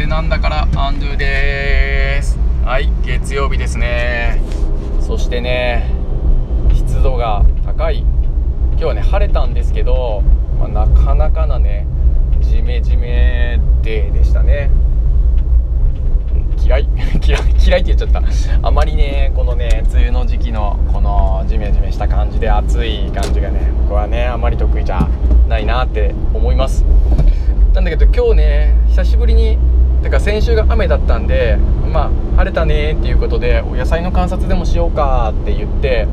せなんだからアンドゥです。はい月曜日ですね。そしてね湿度が高い。今日はね晴れたんですけど、まあ、なかなかなねジメジメデーでしたね。嫌い。嫌い嫌いって言っちゃった。あまりねこのね梅雨の時期のこのジメジメした感じで暑い感じがね僕はねあまり得意じゃないなって思います。なんだけど今日ね久しぶりにてか先週が雨だったんでまあ晴れたねっていうことでお野菜の観察でもしようかって言って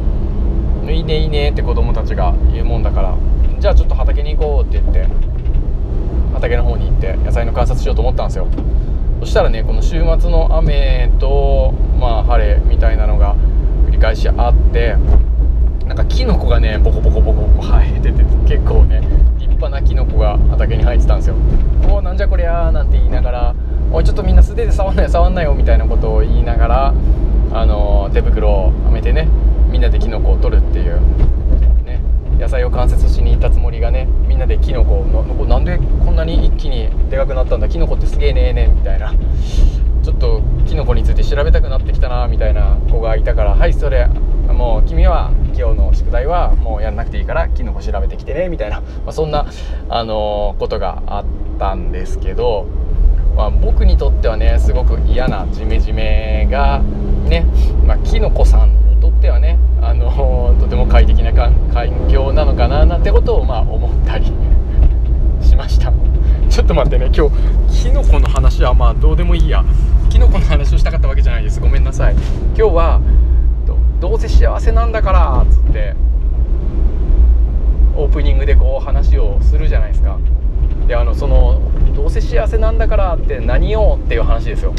いいねいいねって子供たちが言うもんだからじゃあちょっと畑に行こうって言って畑の方に行って野菜の観察しようと思ったんですよ。そしたらねこの週末の雨とまあ晴れみたいなのが繰り返しあってなんかキノコがねボコボコボコボコ生えてて結構ねキノコが畑に生えてたんですよおおなんじゃこりゃーなんて言いながらおいちょっとみんな素手で触んなよ触んなよみたいなことを言いながらあの、手袋をはめてねみんなでキノコを取るっていうね野菜を観察しに行ったつもりがねみんなでキノコのなんでこんなに一気にでかくなったんだキノコってすげえねえねみたいな。ちょっとキノコについて調べたくなってきたなみたいな子がいたからはいそれもう君は今日の宿題はもうやんなくていいからキノコ調べてきてねみたいな、まあ、そんな、あのー、ことがあったんですけど、まあ、僕にとってはねすごく嫌なジメジメがね、まあ、キノコさんにとってはね、あのー、とても快適な環境なのかななんてことをまあ思ったり しました。ちょっと待ってね今日キノコの話はまあどうでもいいや。キノコの話をしたかったわけじゃないです。ごめんなさい。今日はどうせ幸せなんだからっつってオープニングでこう話をするじゃないですか。であのそのどうせ幸せなんだからって何をっていう話ですよ。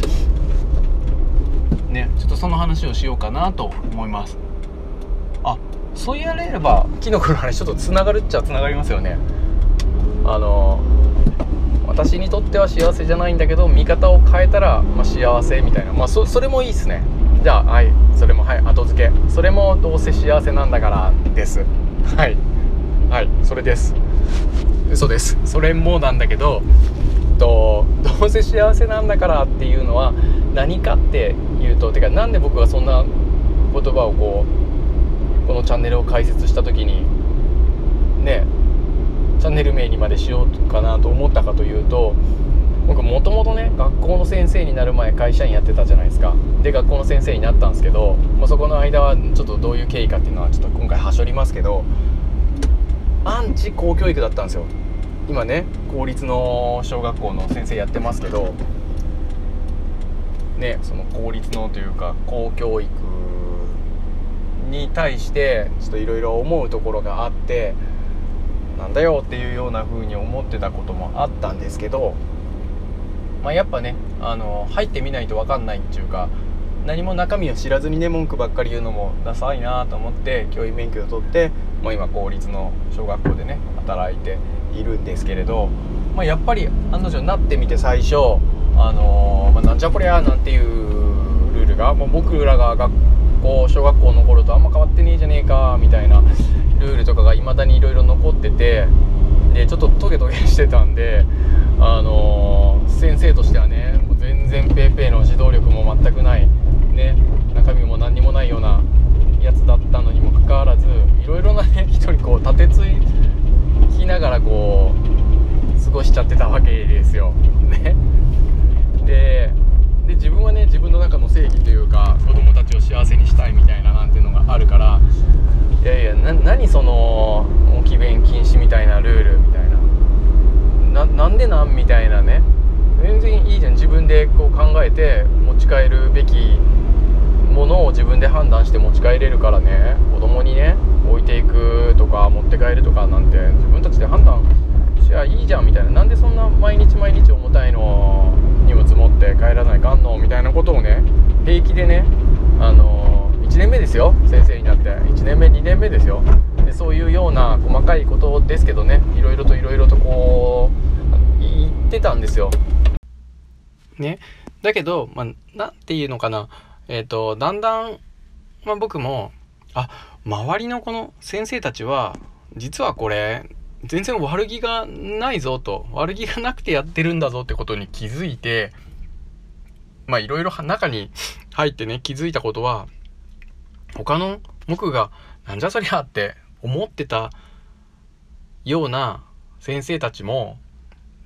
ねちょっとその話をしようかなと思います。あそう言われればキノコの話ちょっとつながるっちゃつながりますよね。あの私にとっては幸せじゃないんだけど見方を変えたら、まあ、幸せみたいな。まあそそれもいいっすねじゃあはい。それもはい後付け。それもどうせ幸せなんだからです。はい。はい。それです。嘘です。それもなんだけどとどうせ幸せなんだからっていうのは何かっていうとてか何で僕がそんな言葉をこうこのチャンネルを開設した時にねチャンネル名にまでしようかなと思ったかというと僕もともとね学校の先生になる前会社員やってたじゃないですか。で学校の先生になったんですけど、まあ、そこの間はちょっとどういう経緯かっていうのはちょっと今回はしょりますけどアンチ公教育だったんですよ。今ね公立の小学校の先生やってますけどねその公立のというか公教育に対してちょっといろいろ思うところがあってなんだよっていうような風に思ってたこともあったんですけどまあ、やっぱねあの入ってみないと分かんないっていうか何も中身を知らずにね文句ばっかり言うのもダサいなと思って教員免許を取ってもう今公立の小学校でね働いているんですけれど、まあ、やっぱり案の定なってみて最初あのー、まあ、なんじゃこりゃなんていうルールがもう僕らが学校小学校の頃とあんま変わってねえじゃねえかみたいなルールとかがいまだにいろいろ残っててでちょっとトゲトゲしてたんであのー、先生としてはねもう全然 PayPay の指導力も全くないね中身も何にもないようなやつだったのにもかかわらずいろいろなね 人にこう立てつきながらこう過ごしちゃってたわけですよ。ねでで自分はね自分の中の正義というか子供たちを幸せにしたいみたいななんていうのがあるからいやいや何その置き弁禁止みたいなルールみたいなななんでなんみたいなね。全然いいじゃん。自分でこう考えて持ち帰るべきものを自分で判断して持ち帰れるからね。子供にね置いていくとか持って帰るとかなんて自分たちで判断しゃいいじゃんみたいな。なんでそんな毎日毎日重たいの荷物持って帰らないかんのみたいなことをね平気でねあの1年目ですよ。先生になって。1年目2年目ですよ。でそういうような細かいことですけどね。いろいろといろいろとこうたんですよ。ね。だけどまあ何て言うのかな。えっ、ー、とだんだん、まあ、僕もあ周りのこの先生たちは実はこれ全然悪気がないぞと悪気がなくてやってるんだぞってことに気づいてまあいろいろ中に入ってね気づいたことは他の僕がなんじゃそりゃって思ってたような先生たちも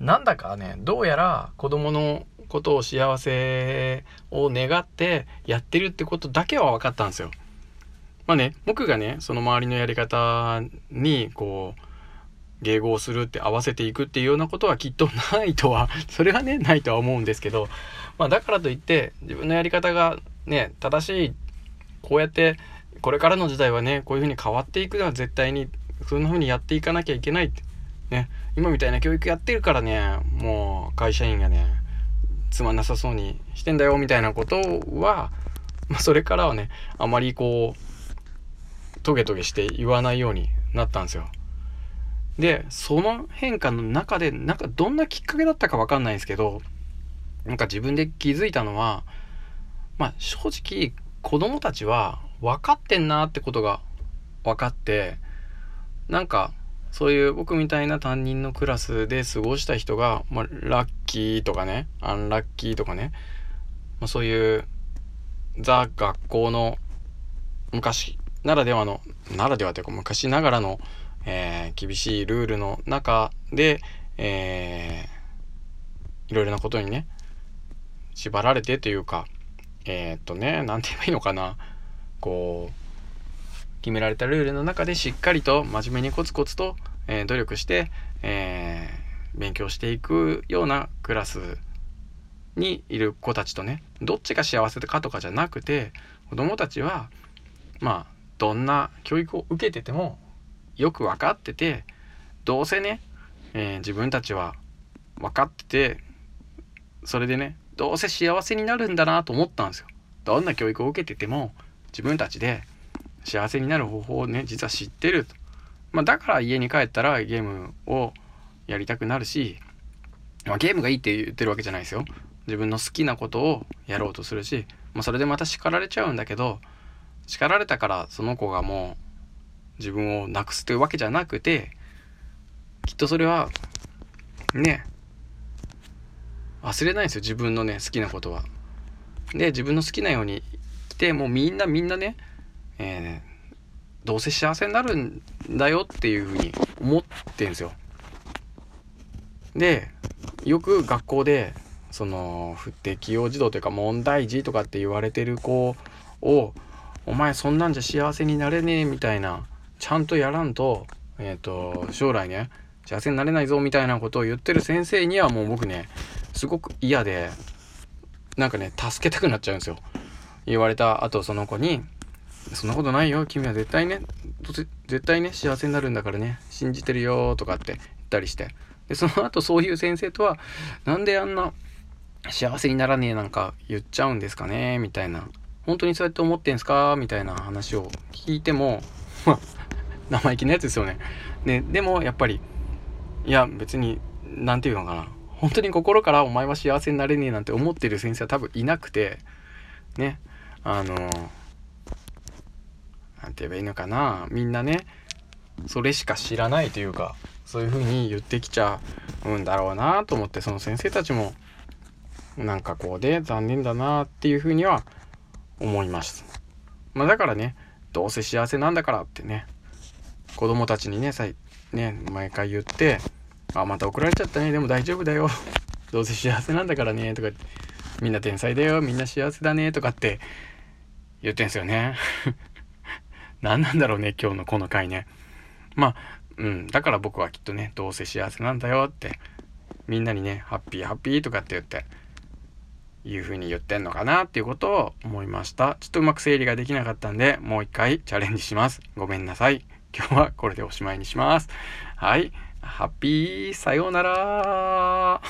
なんだかねどうやら子供のことを幸せを願ってやってるってことだけは分かったんですよ。まあね僕がねその周りのやり方にこう迎合するって合わせていくっていうようなことはきっとないとは それはねないとは思うんですけど、まあ、だからといって自分のやり方がね正しいこうやってこれからの時代はねこういうふうに変わっていくのは絶対にそんな風にやっていかなきゃいけないってね今みたいな教育やってるからねもう会社員がねつまんなさそうにしてんだよみたいなことは、まあ、それからはねあまりこうトゲトゲして言わないようになったんですよ。でその変化の中でなんかどんなきっかけだったか分かんないんですけどなんか自分で気づいたのはまあ正直子供たちは分かってんなってことが分かってなんかそういう僕みたいな担任のクラスで過ごした人が、まあ、ラッキーとかねアンラッキーとかね、まあ、そういうザ学校の昔ならではのならではというか昔ながらの、えー、厳しいルールの中で、えー、いろいろなことにね縛られてというかえー、っとね何て言えばいいのかな。こう決められたルールの中でしっかりと真面目にコツコツと、えー、努力して、えー、勉強していくようなクラスにいる子たちとねどっちが幸せかとかじゃなくて子供たちはまあどんな教育を受けててもよく分かっててどうせね、えー、自分たちは分かっててそれでねどうせ幸せになるんだなと思ったんですよ。どんな教育を受けてても自分たちで幸せになる方法をね実は知ってる。と、まあ、だから家に帰ったらゲームをやりたくなるし、まあ、ゲームがいいって言ってるわけじゃないですよ。自分の好きなことをやろうとするし、まあ、それでまた叱られちゃうんだけど叱られたからその子がもう自分をなくすというわけじゃなくてきっとそれはね忘れないんですよ。自分のね好きなことは。で自分の好きなように来てもうみんなみんなね、えー、どうせ幸せになるんだよっていうふうに思ってんですよ。でよく学校でその不適応児童というか問題児とかって言われてる子を「お前そんなんじゃ幸せになれねえ」みたいなちゃんとやらんと,、えーと、と将来ね幸せになれないぞみたいなことを言ってる先生にはもう僕ねすごく嫌でなんかね助けたくなっちゃうんですよ。言われた後その子に「そんなことないよ。君は絶対ね絶対ね幸せになるんだからね。信じてるよ」とかって言ったりして。でその後そういう先生とは「なんであんな幸せにならねえなんか言っちゃうんですかね」みたいな「本当にそうやって思ってんすか?」みたいな話を聞いてもまあ 生意気なやつですよね。ねでもやっぱりいや別に何て言うのかな。本当に心からお前は幸せになれねえなんて思ってる先生は多分いなくて。ね。あの何て言えばいいのかな？みんなねそれしか知らないというかそういう風に言ってきちゃうんだろうなと思ってその先生たちもなんかこうで残念だなっていう風には思います。まあ、だからねどうせ幸せなんだからってね子供たちにねさね毎回言ってあまた怒られちゃったねでも大丈夫だよ。どうせ幸せなんだからねとかみんな天才だよみんな幸せだねとかって言ってんすよね。何なんだろうね今日のこの回ね。まあうんだから僕はきっとねどうせ幸せなんだよってみんなにねハッピーハッピーとかって言っていう風に言ってんのかなっていうことを思いました。ちょっとうまく整理ができなかったんでもう一回チャレンジします。ごめんなさい。今日はこれでおしまいにします。はい。ハッピーさようなら。